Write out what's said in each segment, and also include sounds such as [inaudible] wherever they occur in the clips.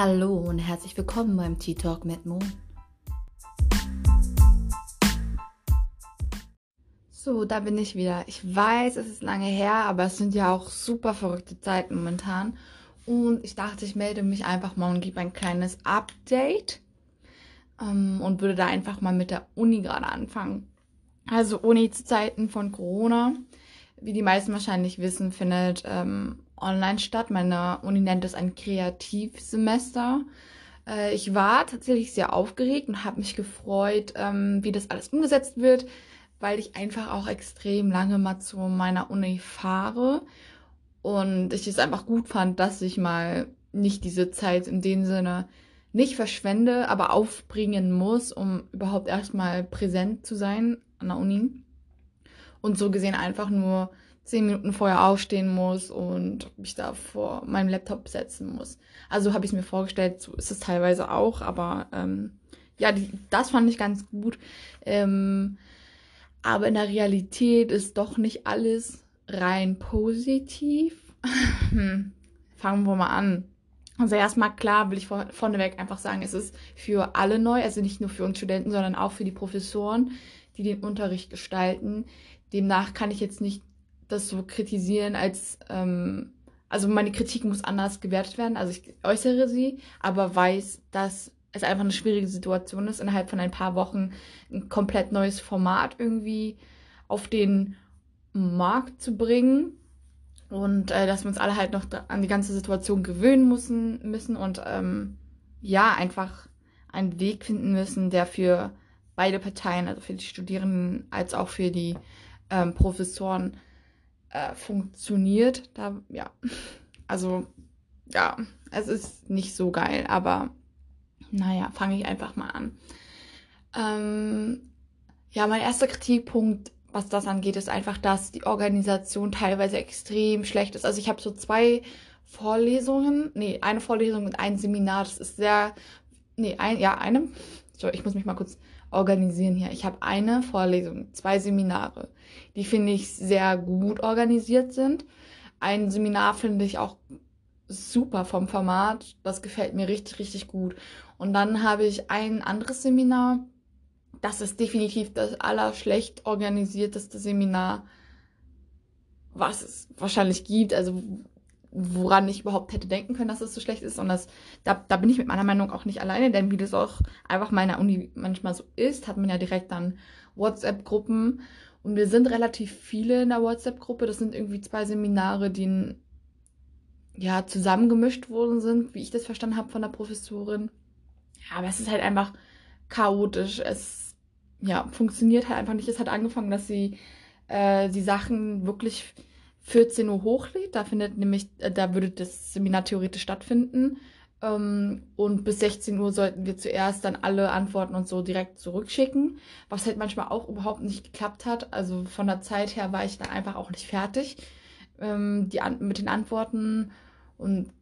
Hallo und herzlich willkommen beim Tea Talk mit Mo. So, da bin ich wieder. Ich weiß, es ist lange her, aber es sind ja auch super verrückte Zeiten momentan. Und ich dachte, ich melde mich einfach mal und gebe ein kleines Update. Ähm, und würde da einfach mal mit der Uni gerade anfangen. Also Uni zu Zeiten von Corona. Wie die meisten wahrscheinlich wissen, findet ähm, online statt. Meine Uni nennt es ein Kreativsemester. Äh, ich war tatsächlich sehr aufgeregt und habe mich gefreut, ähm, wie das alles umgesetzt wird, weil ich einfach auch extrem lange mal zu meiner Uni fahre und ich es einfach gut fand, dass ich mal nicht diese Zeit in dem Sinne nicht verschwende, aber aufbringen muss, um überhaupt erstmal präsent zu sein an der Uni. Und so gesehen einfach nur zehn Minuten vorher aufstehen muss und mich da vor meinem Laptop setzen muss. Also habe ich mir vorgestellt, so ist es teilweise auch, aber ähm, ja, die, das fand ich ganz gut. Ähm, aber in der Realität ist doch nicht alles rein positiv. [laughs] Fangen wir mal an. Also erstmal klar will ich vor, vorneweg einfach sagen, es ist für alle neu, also nicht nur für uns Studenten, sondern auch für die Professoren, die den Unterricht gestalten. Demnach kann ich jetzt nicht das so kritisieren als, ähm, also meine Kritik muss anders gewertet werden. Also ich äußere sie, aber weiß, dass es einfach eine schwierige Situation ist, innerhalb von ein paar Wochen ein komplett neues Format irgendwie auf den Markt zu bringen. Und äh, dass wir uns alle halt noch an die ganze Situation gewöhnen müssen, müssen und ähm, ja, einfach einen Weg finden müssen, der für beide Parteien, also für die Studierenden als auch für die ähm, Professoren, äh, funktioniert. Da, ja, also ja, es ist nicht so geil, aber naja, fange ich einfach mal an. Ähm, ja, mein erster Kritikpunkt, was das angeht, ist einfach, dass die Organisation teilweise extrem schlecht ist. Also ich habe so zwei Vorlesungen, nee, eine Vorlesung und ein Seminar, das ist sehr, nee, ein, ja, eine, so, ich muss mich mal kurz organisieren hier. Ich habe eine Vorlesung, zwei Seminare, die finde ich sehr gut organisiert sind. Ein Seminar finde ich auch super vom Format. Das gefällt mir richtig, richtig gut. Und dann habe ich ein anderes Seminar. Das ist definitiv das allerschlecht organisierteste Seminar, was es wahrscheinlich gibt. Also woran ich überhaupt hätte denken können, dass es so schlecht ist. Und das, da, da bin ich mit meiner Meinung auch nicht alleine, denn wie das auch einfach meiner Uni manchmal so ist, hat man ja direkt dann WhatsApp-Gruppen. Und wir sind relativ viele in der WhatsApp-Gruppe. Das sind irgendwie zwei Seminare, die ja zusammengemischt worden sind, wie ich das verstanden habe von der Professorin. Ja, aber es ist halt einfach chaotisch. Es ja, funktioniert halt einfach nicht. Es hat angefangen, dass sie äh, die Sachen wirklich 14 Uhr hochlädt. Da findet nämlich, äh, da würde das Seminar theoretisch stattfinden. Ähm, und bis 16 Uhr sollten wir zuerst dann alle Antworten und so direkt zurückschicken, was halt manchmal auch überhaupt nicht geklappt hat. Also von der Zeit her war ich dann einfach auch nicht fertig ähm, die mit den Antworten und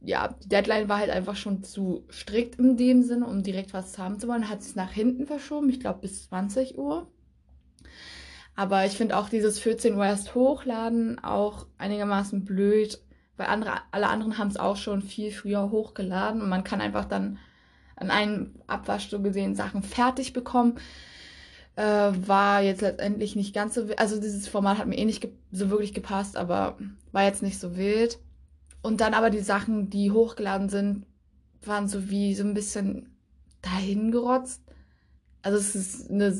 ja, die Deadline war halt einfach schon zu strikt in dem Sinne, um direkt was haben zu wollen. Hat sich nach hinten verschoben, ich glaube bis 20 Uhr. Aber ich finde auch dieses 14 Uhr erst hochladen auch einigermaßen blöd, weil andere, alle anderen haben es auch schon viel früher hochgeladen und man kann einfach dann an einem Abwasch so gesehen Sachen fertig bekommen. Äh, war jetzt letztendlich nicht ganz so. Also dieses Format hat mir eh nicht so wirklich gepasst, aber war jetzt nicht so wild. Und dann aber die Sachen, die hochgeladen sind, waren so wie so ein bisschen dahingerotzt. Also es ist eine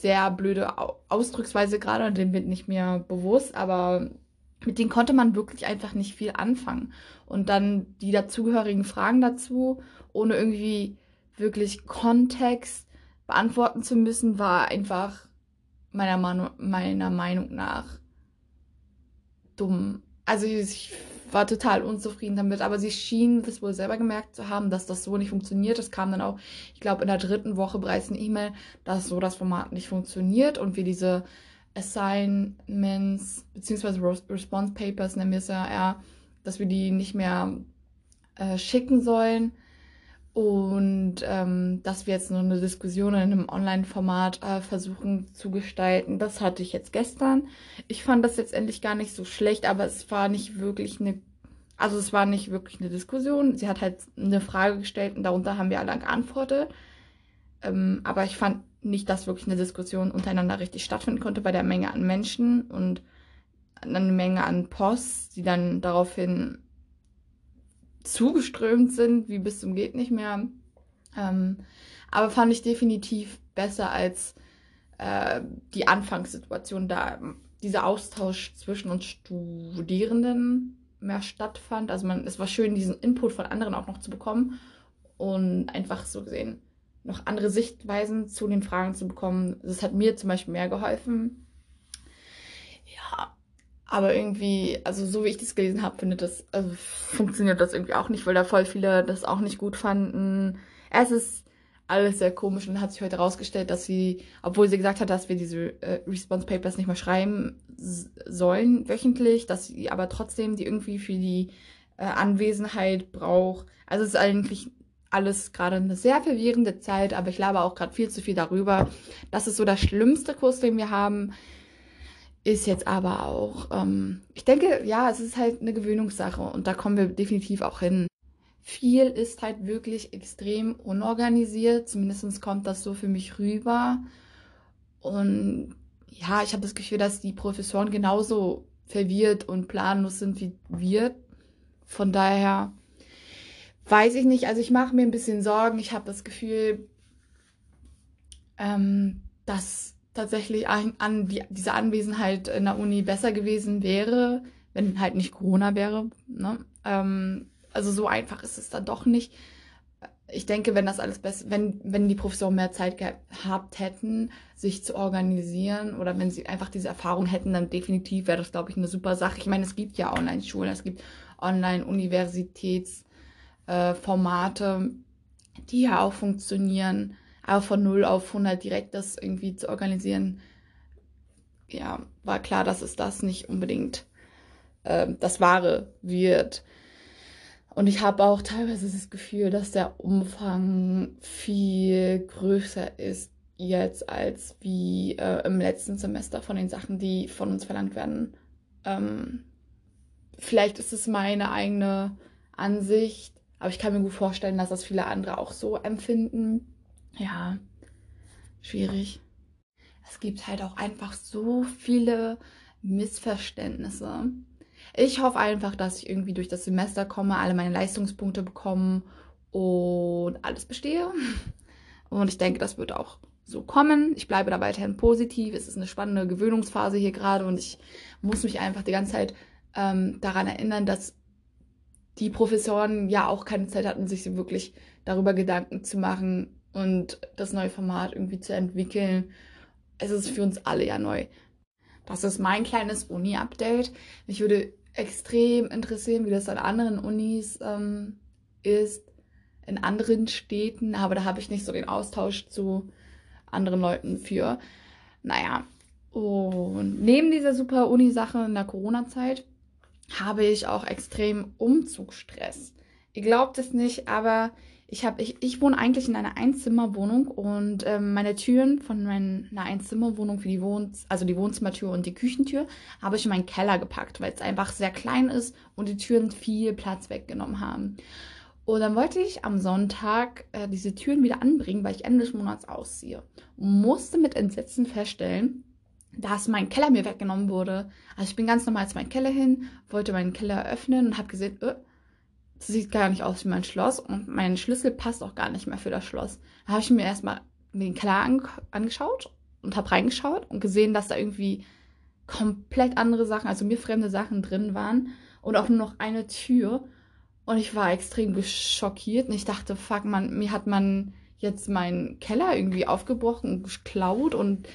sehr blöde Ausdrucksweise gerade und den wird nicht mehr bewusst, aber mit denen konnte man wirklich einfach nicht viel anfangen. Und dann die dazugehörigen Fragen dazu, ohne irgendwie wirklich Kontext beantworten zu müssen, war einfach meiner, Manu meiner Meinung nach dumm. Also ich war total unzufrieden damit, aber sie schien das wohl selber gemerkt zu haben, dass das so nicht funktioniert. Es kam dann auch, ich glaube, in der dritten Woche bereits eine E-Mail, dass so das Format nicht funktioniert und wir diese Assignments beziehungsweise Response Papers nennen wir es ja eher, dass wir die nicht mehr äh, schicken sollen und ähm, dass wir jetzt nur eine Diskussion in einem Online-Format äh, versuchen zu gestalten. Das hatte ich jetzt gestern. Ich fand das jetzt endlich gar nicht so schlecht, aber es war nicht wirklich eine Also es war nicht wirklich eine Diskussion. Sie hat halt eine Frage gestellt und darunter haben wir alle geantwortet. Ähm, aber ich fand nicht, dass wirklich eine Diskussion untereinander richtig stattfinden konnte bei der Menge an Menschen und eine Menge an Posts, die dann daraufhin zugeströmt sind, wie bis zum geht nicht mehr. Ähm, aber fand ich definitiv besser als äh, die Anfangssituation, da dieser Austausch zwischen uns Studierenden mehr stattfand. Also man, es war schön, diesen Input von anderen auch noch zu bekommen und einfach so gesehen noch andere Sichtweisen zu den Fragen zu bekommen. Das hat mir zum Beispiel mehr geholfen. Ja, aber irgendwie, also so wie ich das gelesen habe, findet das, also funktioniert das irgendwie auch nicht, weil da voll viele das auch nicht gut fanden. Es ist alles sehr komisch und hat sich heute herausgestellt, dass sie, obwohl sie gesagt hat, dass wir diese äh, Response Papers nicht mehr schreiben sollen wöchentlich, dass sie aber trotzdem die irgendwie für die äh, Anwesenheit braucht. Also es ist eigentlich alles gerade eine sehr verwirrende Zeit, aber ich laber auch gerade viel zu viel darüber. Das ist so der schlimmste Kurs, den wir haben. Ist jetzt aber auch, ähm, ich denke, ja, es ist halt eine Gewöhnungssache und da kommen wir definitiv auch hin. Viel ist halt wirklich extrem unorganisiert, zumindest kommt das so für mich rüber. Und ja, ich habe das Gefühl, dass die Professoren genauso verwirrt und planlos sind wie wir. Von daher weiß ich nicht. Also ich mache mir ein bisschen Sorgen. Ich habe das Gefühl, ähm, dass tatsächlich an, an die, diese Anwesenheit in der Uni besser gewesen wäre, wenn halt nicht Corona wäre. Ne? Ähm, also so einfach ist es dann doch nicht. Ich denke, wenn das alles besser, wenn, wenn die Professoren mehr Zeit gehabt hätten, sich zu organisieren oder wenn sie einfach diese Erfahrung hätten, dann definitiv wäre das, glaube ich, eine super Sache. Ich meine, es gibt ja Online-Schulen, es gibt Online-Universitäts- äh, die ja auch funktionieren, aber von 0 auf 100 direkt das irgendwie zu organisieren, ja, war klar, dass es das nicht unbedingt äh, das Wahre wird. Und ich habe auch teilweise das Gefühl, dass der Umfang viel größer ist jetzt als wie äh, im letzten Semester von den Sachen, die von uns verlangt werden. Ähm, vielleicht ist es meine eigene Ansicht, aber ich kann mir gut vorstellen, dass das viele andere auch so empfinden. Ja, schwierig. Es gibt halt auch einfach so viele Missverständnisse. Ich hoffe einfach, dass ich irgendwie durch das Semester komme, alle meine Leistungspunkte bekomme und alles bestehe. Und ich denke, das wird auch so kommen. Ich bleibe da weiterhin positiv. Es ist eine spannende Gewöhnungsphase hier gerade und ich muss mich einfach die ganze Zeit ähm, daran erinnern, dass die Professoren ja auch keine Zeit hatten, sich wirklich darüber Gedanken zu machen und das neue Format irgendwie zu entwickeln. Es ist für uns alle ja neu. Das ist mein kleines Uni-Update. Mich würde extrem interessieren, wie das an anderen Unis ähm, ist, in anderen Städten, aber da habe ich nicht so den Austausch zu anderen Leuten für. Naja, und neben dieser super Uni-Sache in der Corona-Zeit habe ich auch extrem Umzugsstress. Ihr glaubt es nicht, aber ich habe ich, ich wohne eigentlich in einer Einzimmerwohnung und ähm, meine Türen von meiner Einzimmerwohnung für die Wohns also die Wohnzimmertür und die Küchentür habe ich in meinen Keller gepackt, weil es einfach sehr klein ist und die Türen viel Platz weggenommen haben. Und dann wollte ich am Sonntag äh, diese Türen wieder anbringen, weil ich Ende des Monats ausziehe. Musste mit Entsetzen feststellen, dass mein Keller mir weggenommen wurde. Also ich bin ganz normal zu meinem Keller hin, wollte meinen Keller öffnen und habe gesehen, äh, sieht gar nicht aus wie mein Schloss und mein Schlüssel passt auch gar nicht mehr für das Schloss. Da habe ich mir erstmal den Keller ange angeschaut und habe reingeschaut und gesehen, dass da irgendwie komplett andere Sachen, also mir fremde Sachen drin waren und auch nur noch eine Tür. Und ich war extrem geschockiert und ich dachte, fuck, man, mir hat man jetzt meinen Keller irgendwie aufgebrochen und geklaut und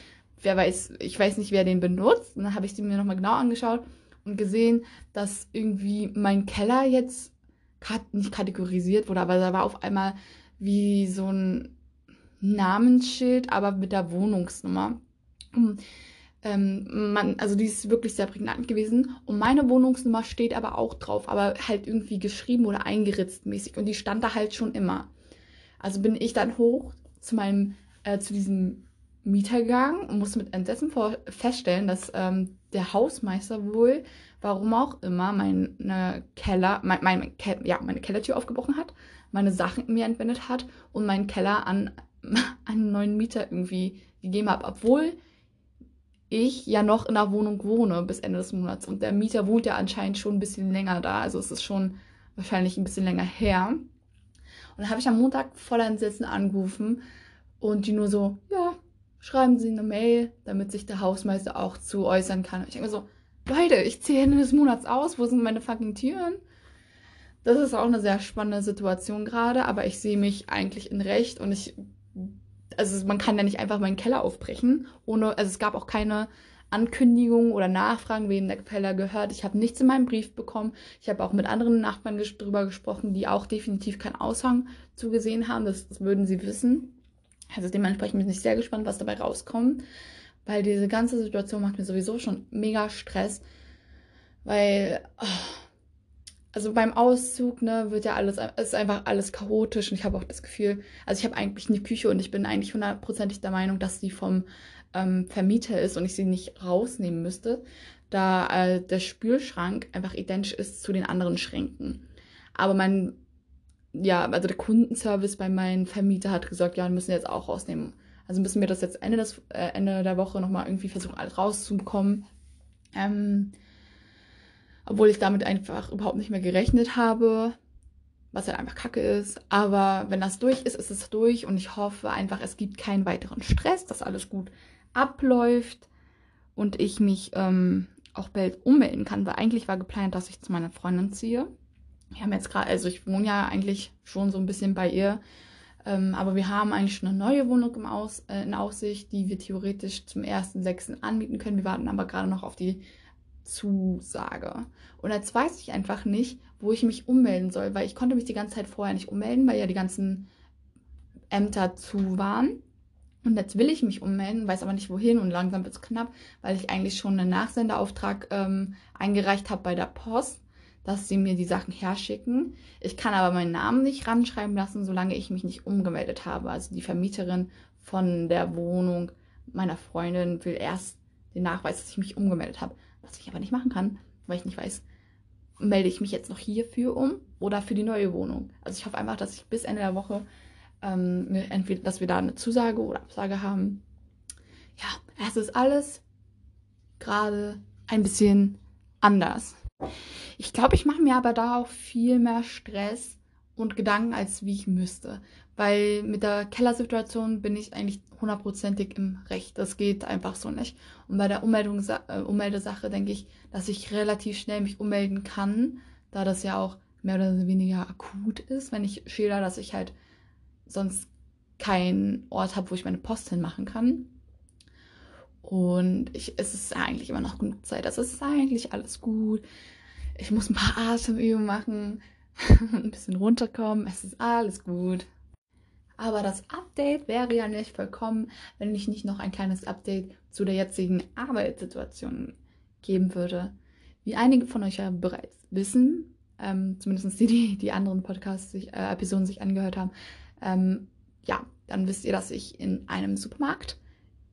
wer weiß, ich weiß nicht, wer den benutzt. Und dann habe ich sie mir nochmal genau angeschaut und gesehen, dass irgendwie mein Keller jetzt nicht kategorisiert wurde, aber da war auf einmal wie so ein Namensschild, aber mit der Wohnungsnummer. Ähm, man, also die ist wirklich sehr prägnant gewesen. Und meine Wohnungsnummer steht aber auch drauf, aber halt irgendwie geschrieben oder eingeritzt mäßig. Und die stand da halt schon immer. Also bin ich dann hoch zu meinem, äh, zu diesem Mieter gegangen und musste mit Entsetzen feststellen, dass ähm, der Hausmeister wohl, warum auch immer, meine Keller, mein, mein, ja, meine Kellertür aufgebrochen hat, meine Sachen mir entwendet hat und meinen Keller an [laughs] einen neuen Mieter irgendwie gegeben habe, obwohl ich ja noch in der Wohnung wohne bis Ende des Monats und der Mieter wohnt ja anscheinend schon ein bisschen länger da, also es ist schon wahrscheinlich ein bisschen länger her. Und dann habe ich am Montag voller Entsetzen angerufen und die nur so, ja, schreiben Sie eine Mail, damit sich der Hausmeister auch zu äußern kann. Und ich denke mir so, Leute, ich ziehe Ende des Monats aus, wo sind meine fucking Türen? Das ist auch eine sehr spannende Situation gerade, aber ich sehe mich eigentlich in Recht und ich, also man kann ja nicht einfach meinen Keller aufbrechen, ohne, also es gab auch keine Ankündigungen oder Nachfragen, wem der Keller gehört. Ich habe nichts in meinem Brief bekommen. Ich habe auch mit anderen Nachbarn ges drüber gesprochen, die auch definitiv keinen Aushang zugesehen haben. Das, das würden sie wissen. Also dementsprechend bin ich sehr gespannt, was dabei rauskommt. Weil diese ganze Situation macht mir sowieso schon mega Stress. Weil, oh, also beim Auszug, ne, wird ja alles, ist einfach alles chaotisch und ich habe auch das Gefühl, also ich habe eigentlich eine Küche und ich bin eigentlich hundertprozentig der Meinung, dass die vom ähm, Vermieter ist und ich sie nicht rausnehmen müsste, da äh, der Spülschrank einfach identisch ist zu den anderen Schränken. Aber mein ja, also der Kundenservice bei meinem Vermieter hat gesagt, ja, wir müssen jetzt auch rausnehmen. Also müssen wir das jetzt Ende, des, äh, Ende der Woche nochmal irgendwie versuchen, alles rauszubekommen. Ähm, obwohl ich damit einfach überhaupt nicht mehr gerechnet habe, was halt einfach kacke ist. Aber wenn das durch ist, ist es durch und ich hoffe einfach, es gibt keinen weiteren Stress, dass alles gut abläuft und ich mich ähm, auch bald ummelden kann, weil eigentlich war geplant, dass ich zu meiner Freundin ziehe wir haben jetzt gerade, also ich wohne ja eigentlich schon so ein bisschen bei ihr, ähm, aber wir haben eigentlich schon eine neue Wohnung im Aus, äh, in Aussicht, die wir theoretisch zum 1.6. anbieten können. Wir warten aber gerade noch auf die Zusage. Und jetzt weiß ich einfach nicht, wo ich mich ummelden soll, weil ich konnte mich die ganze Zeit vorher nicht ummelden, weil ja die ganzen Ämter zu waren. Und jetzt will ich mich ummelden, weiß aber nicht wohin und langsam wird es knapp, weil ich eigentlich schon einen Nachsenderauftrag ähm, eingereicht habe bei der Post dass sie mir die Sachen herschicken. Ich kann aber meinen Namen nicht ranschreiben lassen, solange ich mich nicht umgemeldet habe. Also die Vermieterin von der Wohnung meiner Freundin will erst den Nachweis, dass ich mich umgemeldet habe. Was ich aber nicht machen kann, weil ich nicht weiß, melde ich mich jetzt noch hierfür um oder für die neue Wohnung. Also ich hoffe einfach, dass ich bis Ende der Woche ähm, entweder, dass wir da eine Zusage oder Absage haben. Ja, es ist alles gerade ein bisschen anders. Ich glaube, ich mache mir aber da auch viel mehr Stress und Gedanken, als wie ich müsste. Weil mit der Kellersituation bin ich eigentlich hundertprozentig im Recht. Das geht einfach so nicht. Und bei der Ummeldung, äh, Ummeldesache denke ich, dass ich relativ schnell mich ummelden kann, da das ja auch mehr oder weniger akut ist, wenn ich schilder, dass ich halt sonst keinen Ort habe, wo ich meine Post hinmachen kann. Und ich, es ist eigentlich immer noch genug Zeit. Es ist eigentlich alles gut. Ich muss ein paar Atemübungen machen, [laughs] ein bisschen runterkommen. Es ist alles gut. Aber das Update wäre ja nicht vollkommen, wenn ich nicht noch ein kleines Update zu der jetzigen Arbeitssituation geben würde. Wie einige von euch ja bereits wissen, ähm, zumindest die, die die anderen Podcast-Episoden sich, äh, sich angehört haben, ähm, ja, dann wisst ihr, dass ich in einem Supermarkt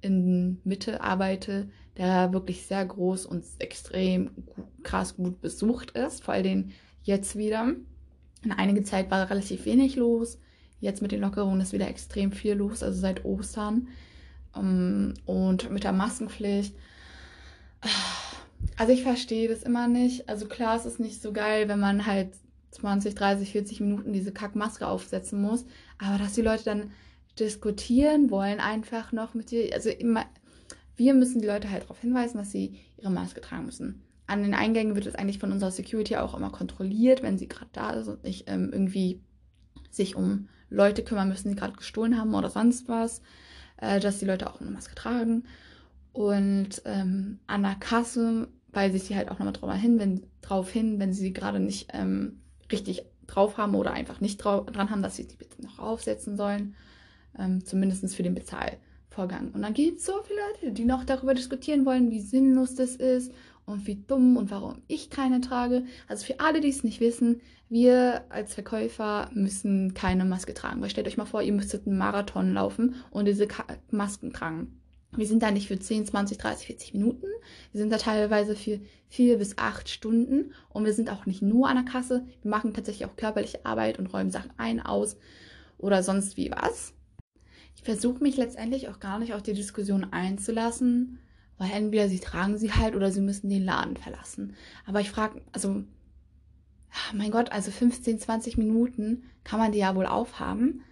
in Mitte arbeite, der wirklich sehr groß und extrem krass gut besucht ist. Vor allem jetzt wieder. In einiger Zeit war relativ wenig los. Jetzt mit den Lockerungen ist wieder extrem viel los, also seit Ostern. Um, und mit der Maskenpflicht. Also ich verstehe das immer nicht. Also klar, es ist nicht so geil, wenn man halt 20, 30, 40 Minuten diese Kackmaske aufsetzen muss. Aber dass die Leute dann diskutieren wollen, einfach noch mit dir. Also immer, wir müssen die Leute halt darauf hinweisen, dass sie ihre Maske tragen müssen. An den Eingängen wird es eigentlich von unserer Security auch immer kontrolliert, wenn sie gerade da ist und nicht ähm, irgendwie sich um Leute kümmern müssen, die gerade gestohlen haben oder sonst was, äh, dass die Leute auch eine Maske tragen. Und ähm, an der Kasse weise ich sie halt auch nochmal drauf hin, wenn, drauf hin, wenn sie gerade nicht ähm, richtig drauf haben oder einfach nicht drauf, dran haben, dass sie die bitte noch aufsetzen sollen ähm, zumindest für den Bezahlvorgang. Und dann gibt es so viele Leute, die noch darüber diskutieren wollen, wie sinnlos das ist und wie dumm und warum ich keine trage. Also für alle, die es nicht wissen, wir als Verkäufer müssen keine Maske tragen. Weil stellt euch mal vor, ihr müsstet einen Marathon laufen und diese Ka Masken tragen. Wir sind da nicht für 10, 20, 30, 40 Minuten. Wir sind da teilweise für vier bis acht Stunden. Und wir sind auch nicht nur an der Kasse. Wir machen tatsächlich auch körperliche Arbeit und räumen Sachen ein, aus oder sonst wie was. Versuche mich letztendlich auch gar nicht auf die Diskussion einzulassen, weil entweder sie tragen sie halt oder sie müssen den Laden verlassen. Aber ich frage, also, mein Gott, also 15, 20 Minuten kann man die ja wohl aufhaben.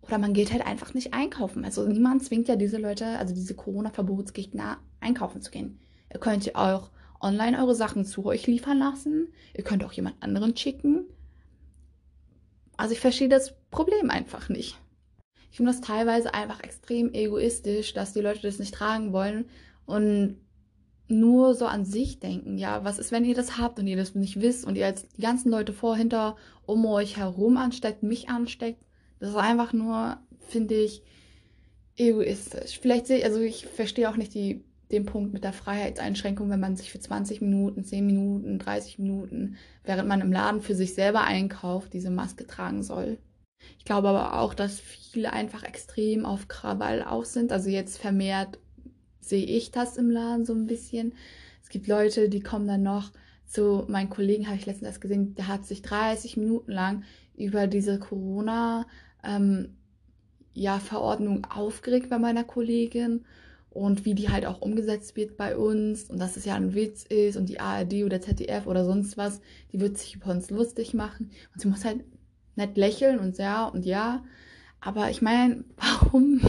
Oder man geht halt einfach nicht einkaufen. Also niemand zwingt ja diese Leute, also diese Corona-Verbotsgegner, einkaufen zu gehen. Ihr könnt ja auch online eure Sachen zu euch liefern lassen. Ihr könnt auch jemand anderen schicken. Also ich verstehe das Problem einfach nicht. Ich finde das teilweise einfach extrem egoistisch, dass die Leute das nicht tragen wollen und nur so an sich denken. Ja, was ist, wenn ihr das habt und ihr das nicht wisst und ihr als die ganzen Leute vor, hinter, um euch herum ansteckt, mich ansteckt? Das ist einfach nur, finde ich, egoistisch. Vielleicht sehe ich, also ich verstehe auch nicht die, den Punkt mit der Freiheitseinschränkung, wenn man sich für 20 Minuten, 10 Minuten, 30 Minuten, während man im Laden für sich selber einkauft, diese Maske tragen soll. Ich glaube aber auch, dass viele einfach extrem auf Krawall aus sind. Also jetzt vermehrt sehe ich das im Laden so ein bisschen. Es gibt Leute, die kommen dann noch zu meinen Kollegen, habe ich letztens erst gesehen, der hat sich 30 Minuten lang über diese Corona ähm, ja, Verordnung aufgeregt bei meiner Kollegin und wie die halt auch umgesetzt wird bei uns und dass es ja ein Witz ist und die ARD oder ZDF oder sonst was, die wird sich über uns lustig machen und sie muss halt nett lächeln und ja und ja, aber ich meine, [laughs] warum?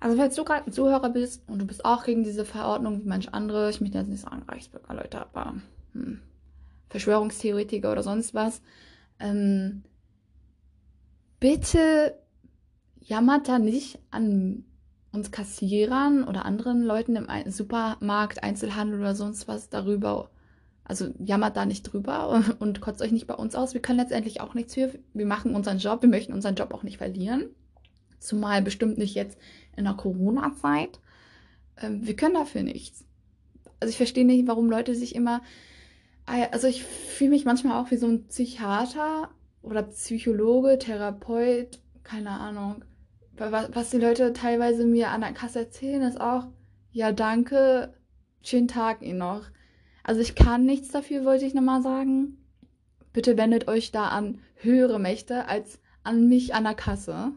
Also falls du gerade ein Zuhörer bist und du bist auch gegen diese Verordnung wie manche andere, ich möchte jetzt nicht sagen Reichsbürger, Leute, aber hm, Verschwörungstheoretiker oder sonst was, ähm, bitte jammert da nicht an uns Kassierern oder anderen Leuten im Supermarkt, Einzelhandel oder sonst was darüber. Also jammert da nicht drüber [laughs] und kotzt euch nicht bei uns aus. Wir können letztendlich auch nichts für. Wir machen unseren Job. Wir möchten unseren Job auch nicht verlieren. Zumal bestimmt nicht jetzt in der Corona-Zeit. Ähm, wir können dafür nichts. Also ich verstehe nicht, warum Leute sich immer. Also ich fühle mich manchmal auch wie so ein Psychiater oder Psychologe, Therapeut, keine Ahnung. Was die Leute teilweise mir an der Kasse erzählen, ist auch, ja, danke, schönen Tag Ihnen noch. Also ich kann nichts dafür, wollte ich nochmal sagen. Bitte wendet euch da an höhere Mächte als an mich an der Kasse.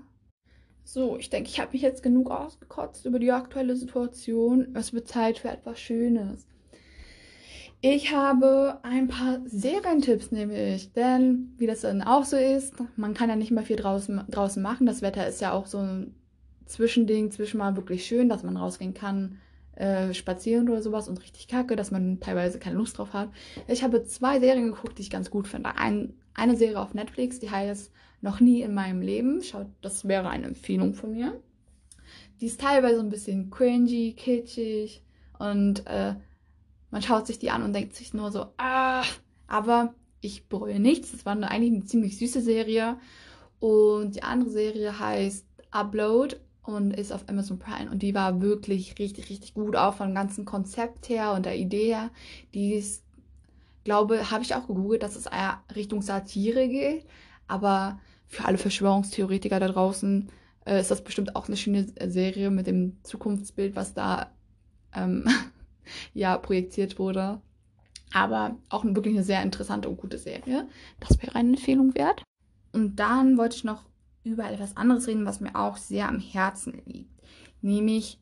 So, ich denke, ich habe mich jetzt genug ausgekotzt über die aktuelle Situation. Es wird Zeit für etwas Schönes. Ich habe ein paar Serientipps nämlich, denn wie das dann auch so ist, man kann ja nicht mehr viel draußen, draußen machen. Das Wetter ist ja auch so ein Zwischending, zwischen mal wirklich schön, dass man rausgehen kann, äh, spazieren oder sowas und richtig kacke, dass man teilweise keine Lust drauf hat. Ich habe zwei Serien geguckt, die ich ganz gut finde. Ein, eine Serie auf Netflix, die heißt Noch nie in meinem Leben. Schaut, das wäre eine Empfehlung von mir. Die ist teilweise ein bisschen cringy, kitschig und äh, man schaut sich die an und denkt sich nur so, ah, aber ich bereue nichts. Das war eine, eigentlich eine ziemlich süße Serie. Und die andere Serie heißt Upload und ist auf Amazon Prime. Und die war wirklich richtig, richtig gut, auch vom ganzen Konzept her und der Idee her. Die ist, glaube, habe ich auch gegoogelt, dass es eher Richtung Satire geht. Aber für alle Verschwörungstheoretiker da draußen äh, ist das bestimmt auch eine schöne Serie mit dem Zukunftsbild, was da ähm, [laughs] ja projiziert wurde. Aber auch wirklich eine sehr interessante und gute Serie. Das wäre eine Empfehlung wert. Und dann wollte ich noch über etwas anderes reden, was mir auch sehr am Herzen liegt. Nämlich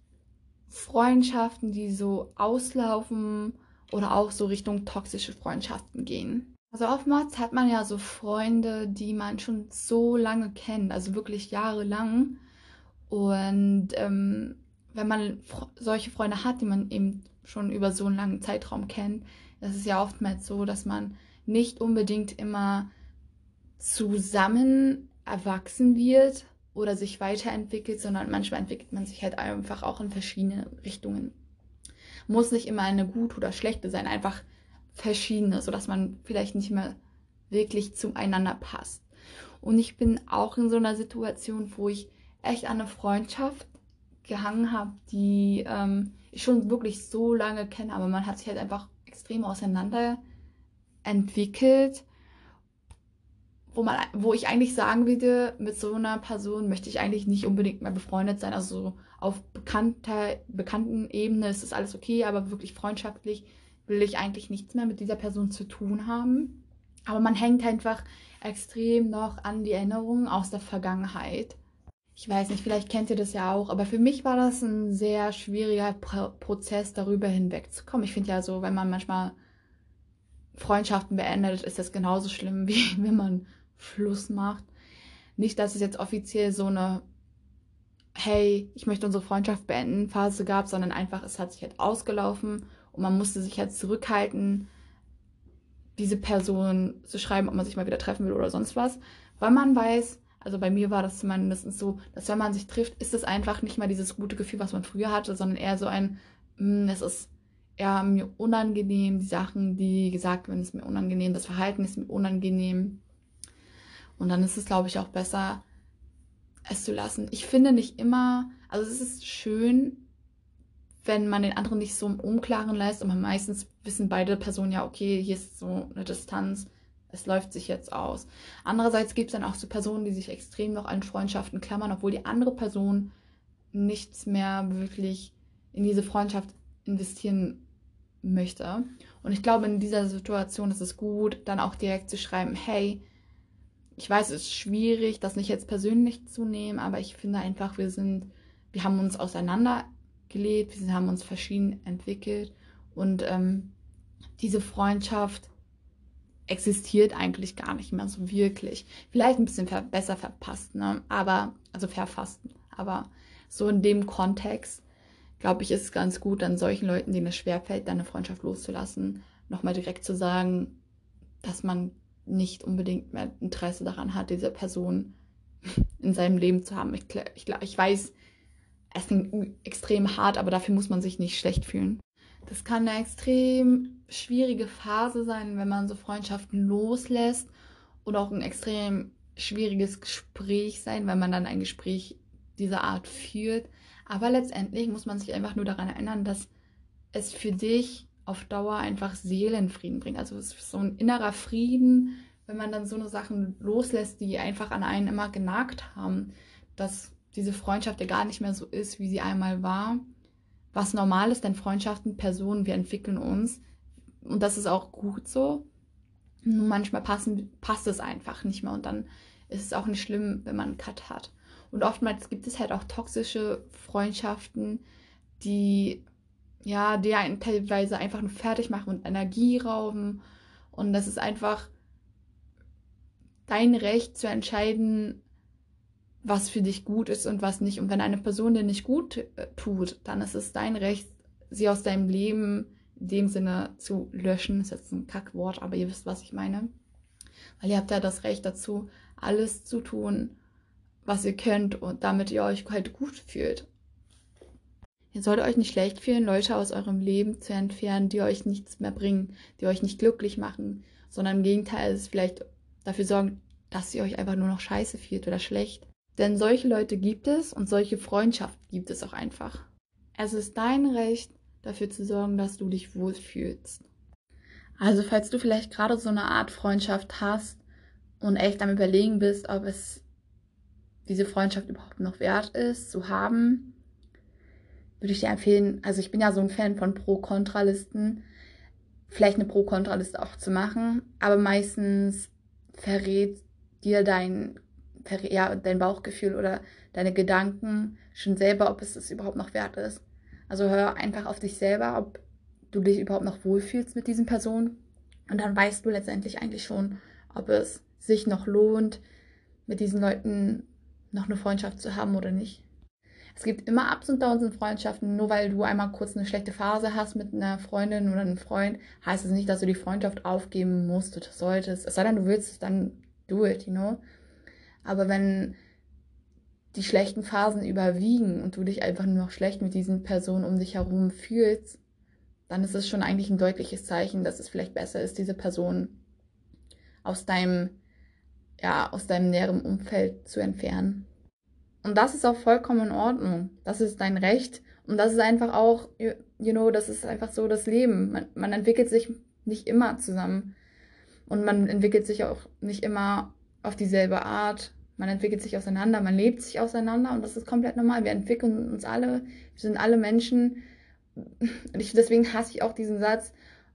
Freundschaften, die so auslaufen oder auch so Richtung toxische Freundschaften gehen. Also oftmals hat man ja so Freunde, die man schon so lange kennt, also wirklich jahrelang. Und ähm, wenn man solche Freunde hat, die man eben schon über so einen langen Zeitraum kennt, das ist ja oftmals so, dass man nicht unbedingt immer zusammen erwachsen wird oder sich weiterentwickelt, sondern manchmal entwickelt man sich halt einfach auch in verschiedene Richtungen. Muss nicht immer eine gute oder schlechte sein, einfach verschiedene, sodass man vielleicht nicht mehr wirklich zueinander passt. Und ich bin auch in so einer Situation, wo ich echt an eine Freundschaft gehangen habe, die ähm, ich schon wirklich so lange kenne, aber man hat sich halt einfach extrem auseinander entwickelt, wo, man, wo ich eigentlich sagen würde, mit so einer Person möchte ich eigentlich nicht unbedingt mehr befreundet sein. Also auf bekannter, bekannten Ebene ist das alles okay, aber wirklich freundschaftlich will ich eigentlich nichts mehr mit dieser Person zu tun haben. Aber man hängt einfach extrem noch an die Erinnerungen aus der Vergangenheit. Ich weiß nicht, vielleicht kennt ihr das ja auch, aber für mich war das ein sehr schwieriger Pro Prozess, darüber hinwegzukommen. Ich finde ja so, wenn man manchmal Freundschaften beendet, ist das genauso schlimm, [laughs] wie wenn man Schluss macht. Nicht, dass es jetzt offiziell so eine Hey, ich möchte unsere Freundschaft beenden Phase gab, sondern einfach, es hat sich halt ausgelaufen und man musste sich halt zurückhalten, diese Person zu schreiben, ob man sich mal wieder treffen will oder sonst was, weil man weiß, also bei mir war das zumindest so, dass wenn man sich trifft, ist es einfach nicht mal dieses gute Gefühl, was man früher hatte, sondern eher so ein, hm, es ist eher mir unangenehm, die Sachen, die gesagt werden, ist mir unangenehm, das Verhalten ist mir unangenehm. Und dann ist es, glaube ich, auch besser, es zu lassen. Ich finde nicht immer, also es ist schön, wenn man den anderen nicht so im Unklaren lässt und man meistens wissen beide Personen ja, okay, hier ist so eine Distanz, es läuft sich jetzt aus. Andererseits gibt es dann auch so Personen, die sich extrem noch an Freundschaften klammern, obwohl die andere Person nichts mehr wirklich in diese Freundschaft investieren möchte. Und ich glaube, in dieser Situation ist es gut, dann auch direkt zu schreiben, hey, ich weiß, es ist schwierig, das nicht jetzt persönlich zu nehmen, aber ich finde einfach, wir sind, wir haben uns auseinandergelebt, wir haben uns verschieden entwickelt und ähm, diese Freundschaft existiert eigentlich gar nicht mehr so wirklich. Vielleicht ein bisschen ver besser verpasst, ne? Aber, also verfasst, aber so in dem Kontext, glaube ich, ist es ganz gut, dann solchen Leuten, denen es schwerfällt, dann eine Freundschaft loszulassen, nochmal direkt zu sagen, dass man nicht unbedingt mehr Interesse daran hat, diese Person [laughs] in seinem Leben zu haben. Ich, ich, ich weiß, es klingt extrem hart, aber dafür muss man sich nicht schlecht fühlen. Das kann eine extrem schwierige Phase sein, wenn man so Freundschaften loslässt oder auch ein extrem schwieriges Gespräch sein, wenn man dann ein Gespräch dieser Art führt. Aber letztendlich muss man sich einfach nur daran erinnern, dass es für dich auf Dauer einfach Seelenfrieden bringt. Also es ist so ein innerer Frieden, wenn man dann so eine Sachen loslässt, die einfach an einen immer genagt haben, dass diese Freundschaft ja gar nicht mehr so ist, wie sie einmal war. Was normal ist, denn Freundschaften, Personen, wir entwickeln uns. Und das ist auch gut so. Nur manchmal passen, passt es einfach nicht mehr und dann ist es auch nicht schlimm, wenn man einen Cut hat. Und oftmals gibt es halt auch toxische Freundschaften, die ja, die teilweise einfach nur fertig machen und Energie rauben. Und das ist einfach dein Recht zu entscheiden, was für dich gut ist und was nicht. Und wenn eine Person dir nicht gut äh, tut, dann ist es dein Recht, sie aus deinem Leben in dem Sinne zu löschen. Das ist jetzt ein Kackwort, aber ihr wisst, was ich meine. Weil ihr habt ja das Recht dazu, alles zu tun, was ihr könnt und damit ihr euch halt gut fühlt. Ihr solltet euch nicht schlecht fühlen, Leute aus eurem Leben zu entfernen, die euch nichts mehr bringen, die euch nicht glücklich machen, sondern im Gegenteil, es vielleicht dafür sorgen, dass ihr euch einfach nur noch scheiße fühlt oder schlecht. Denn solche Leute gibt es und solche Freundschaften gibt es auch einfach. Es ist dein Recht, dafür zu sorgen, dass du dich wohlfühlst. Also falls du vielleicht gerade so eine Art Freundschaft hast und echt am Überlegen bist, ob es diese Freundschaft überhaupt noch wert ist zu haben, würde ich dir empfehlen, also ich bin ja so ein Fan von Pro-Kontra-Listen, vielleicht eine Pro-Kontra-Liste auch zu machen, aber meistens verrät dir dein, ja, dein Bauchgefühl oder deine Gedanken schon selber, ob es es überhaupt noch wert ist. Also hör einfach auf dich selber, ob du dich überhaupt noch wohlfühlst mit diesen Personen. Und dann weißt du letztendlich eigentlich schon, ob es sich noch lohnt, mit diesen Leuten noch eine Freundschaft zu haben oder nicht. Es gibt immer Ups und Downs in Freundschaften. Nur weil du einmal kurz eine schlechte Phase hast mit einer Freundin oder einem Freund, heißt es nicht, dass du die Freundschaft aufgeben musst oder solltest. Es sei denn, du willst, dann do it, you know. Aber wenn die schlechten Phasen überwiegen und du dich einfach nur noch schlecht mit diesen Personen um dich herum fühlst, dann ist es schon eigentlich ein deutliches Zeichen, dass es vielleicht besser ist, diese Person aus deinem, ja, aus deinem näheren Umfeld zu entfernen. Und das ist auch vollkommen in Ordnung. Das ist dein Recht. Und das ist einfach auch, you know, das ist einfach so das Leben. Man, man entwickelt sich nicht immer zusammen. Und man entwickelt sich auch nicht immer auf dieselbe Art. Man entwickelt sich auseinander, man lebt sich auseinander und das ist komplett normal. Wir entwickeln uns alle, wir sind alle Menschen. [laughs] Ich, deswegen hasse ich auch diesen Satz,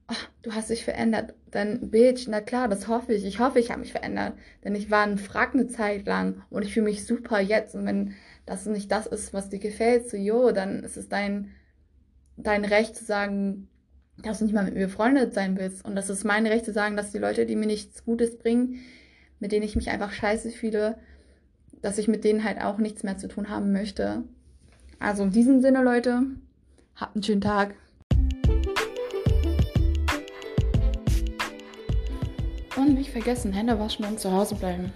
oh, du hast dich verändert. Dann, Bitch, na klar, das hoffe ich. Ich hoffe, ich habe mich verändert. Denn ich war ein Frack eine Zeit lang und ich fühle mich super jetzt. Und wenn das nicht das ist, was dir gefällt, so, jo, dann ist es dein, dein Recht zu sagen, dass du nicht mal mit mir befreundet sein willst. Und das ist mein Recht zu sagen, dass die Leute, die mir nichts Gutes bringen, mit denen ich mich einfach scheiße fühle, dass ich mit denen halt auch nichts mehr zu tun haben möchte. Also in diesem Sinne, Leute, habt einen schönen Tag. Und nicht vergessen, Hände waschen und zu Hause bleiben.